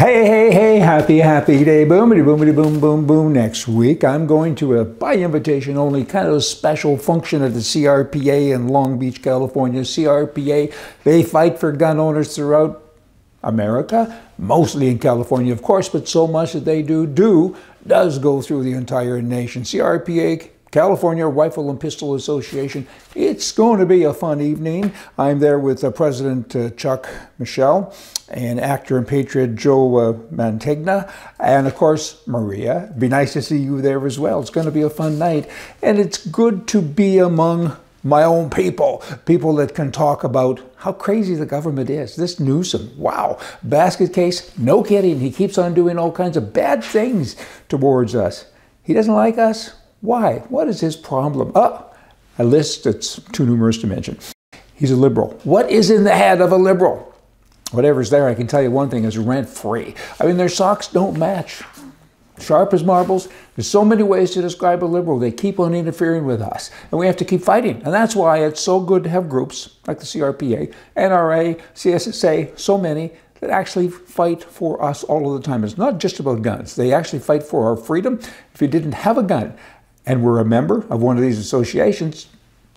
Hey, hey, hey, happy, happy day. Boomity, boomity, boom, boom, boom. Next week, I'm going to a by invitation only kind of a special function at the CRPA in Long Beach, California. CRPA, they fight for gun owners throughout America, mostly in California, of course, but so much that they do do does go through the entire nation. CRPA California Rifle and Pistol Association. It's going to be a fun evening. I'm there with uh, President uh, Chuck Michel and actor and patriot Joe uh, Mantegna, and of course Maria. It'd be nice to see you there as well. It's going to be a fun night, and it's good to be among my own people, people that can talk about how crazy the government is. This Newsom, wow, basket case, no kidding. He keeps on doing all kinds of bad things towards us. He doesn't like us. Why? What is his problem? Oh, a list that's too numerous to mention. He's a liberal. What is in the head of a liberal? Whatever's there, I can tell you one thing is rent free. I mean, their socks don't match. Sharp as marbles. There's so many ways to describe a liberal. They keep on interfering with us, and we have to keep fighting. And that's why it's so good to have groups like the CRPA, NRA, CSSA, so many that actually fight for us all of the time. It's not just about guns. They actually fight for our freedom. If you didn't have a gun, and were a member of one of these associations,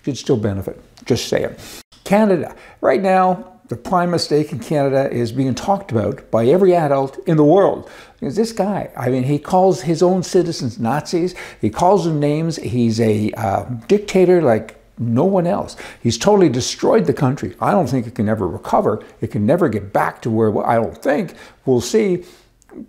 you'd still benefit. Just saying. Canada. Right now, the prime mistake in Canada is being talked about by every adult in the world. Because this guy, I mean, he calls his own citizens Nazis. He calls them names. He's a uh, dictator like no one else. He's totally destroyed the country. I don't think it can ever recover. It can never get back to where, I don't think. We'll see.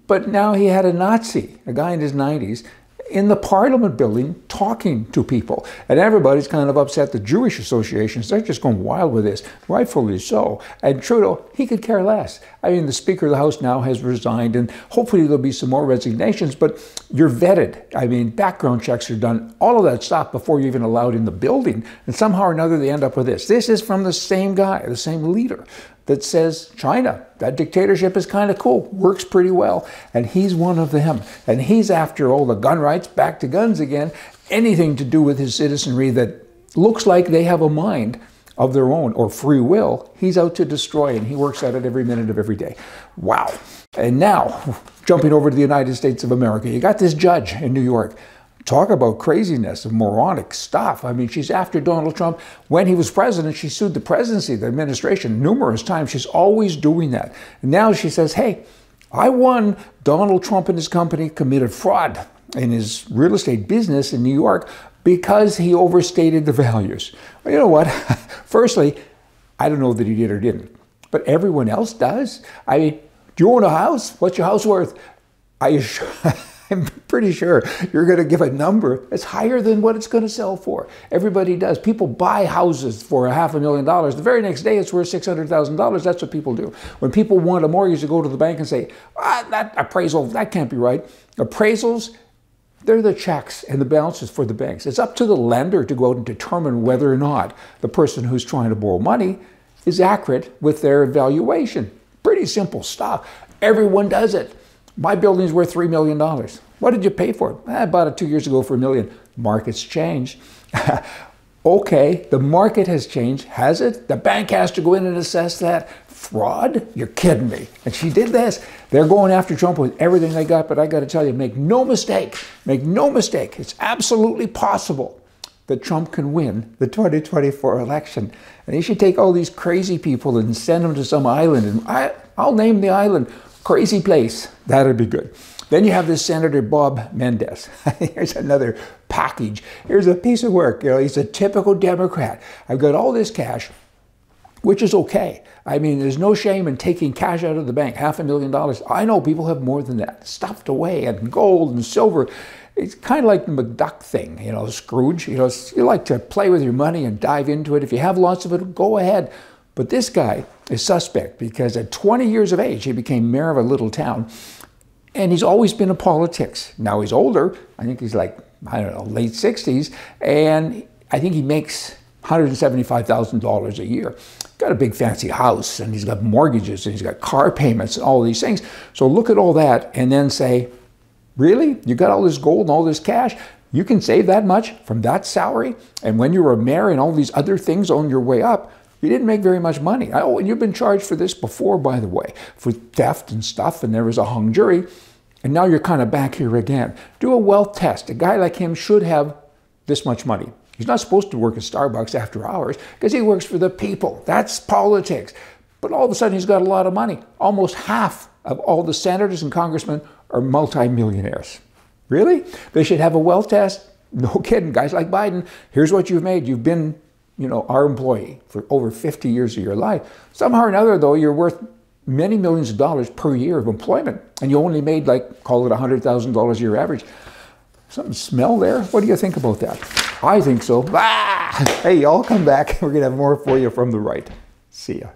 But now he had a Nazi, a guy in his 90s, in the Parliament building talking to people. And everybody's kind of upset. The Jewish associations, they're just going wild with this, rightfully so. And Trudeau, he could care less. I mean, the Speaker of the House now has resigned, and hopefully there'll be some more resignations, but you're vetted. I mean, background checks are done, all of that stuff before you're even allowed in the building. And somehow or another, they end up with this. This is from the same guy, the same leader that says China, that dictatorship is kind of cool, works pretty well. And he's one of them. And he's after all the gun rights, back to guns again, anything to do with his citizenry that looks like they have a mind of their own or free will, he's out to destroy and he works at it every minute of every day. Wow. And now, jumping over to the United States of America, you got this judge in New York talk about craziness and moronic stuff. I mean, she's after Donald Trump. When he was president, she sued the presidency, the administration, numerous times. She's always doing that. And now she says, hey, I won. Donald Trump and his company committed fraud in his real estate business in New York because he overstated the values. Well, you know what? Firstly, I don't know that he did or didn't, but everyone else does. I mean, do you own a house? What's your house worth? I I'm pretty sure you're going to give a number that's higher than what it's going to sell for. Everybody does. People buy houses for a half a million dollars. The very next day, it's worth $600,000. That's what people do. When people want a mortgage, they go to the bank and say, ah, that appraisal, that can't be right. Appraisals, they're the checks and the balances for the banks. It's up to the lender to go out and determine whether or not the person who's trying to borrow money is accurate with their evaluation. Pretty simple stuff. Everyone does it. My building's worth $3 million. What did you pay for it? Eh, I bought it two years ago for a million. Markets change. okay, the market has changed. Has it? The bank has to go in and assess that. Fraud? You're kidding me. And she did this. They're going after Trump with everything they got, but I got to tell you, make no mistake, make no mistake, it's absolutely possible that Trump can win the 2024 election. And he should take all these crazy people and send them to some island. And I, I'll name the island Crazy place. That'd be good. Then you have this Senator Bob Menendez. Here's another package. Here's a piece of work. You know, he's a typical Democrat. I've got all this cash, which is okay. I mean, there's no shame in taking cash out of the bank, half a million dollars. I know people have more than that, stuffed away, and gold and silver. It's kind of like the McDuck thing, you know, Scrooge. You know, you like to play with your money and dive into it. If you have lots of it, go ahead. But this guy is suspect because at 20 years of age, he became mayor of a little town. And he's always been in politics. Now he's older. I think he's like, I don't know, late 60s. And I think he makes $175,000 a year. Got a big fancy house and he's got mortgages and he's got car payments and all these things. So look at all that and then say, really? You got all this gold and all this cash? You can save that much from that salary? And when you were a mayor and all these other things on your way up, You didn't make very much money. Oh, and you've been charged for this before, by the way, for theft and stuff, and there was a hung jury. And now you're kind of back here again. Do a wealth test. A guy like him should have this much money. He's not supposed to work at Starbucks after hours because he works for the people. That's politics. But all of a sudden, he's got a lot of money. Almost half of all the senators and congressmen are multimillionaires. Really? They should have a wealth test? No kidding. Guys like Biden, here's what you've made. You've been, you know, our employee for over 50 years of your life. Somehow or another, though, you're worth many millions of dollars per year of employment, and you only made like, call it $100,000 a year average. Something smell there? What do you think about that? I think so. Ah! Hey, y'all come back. We're going to have more for you from the right. See ya.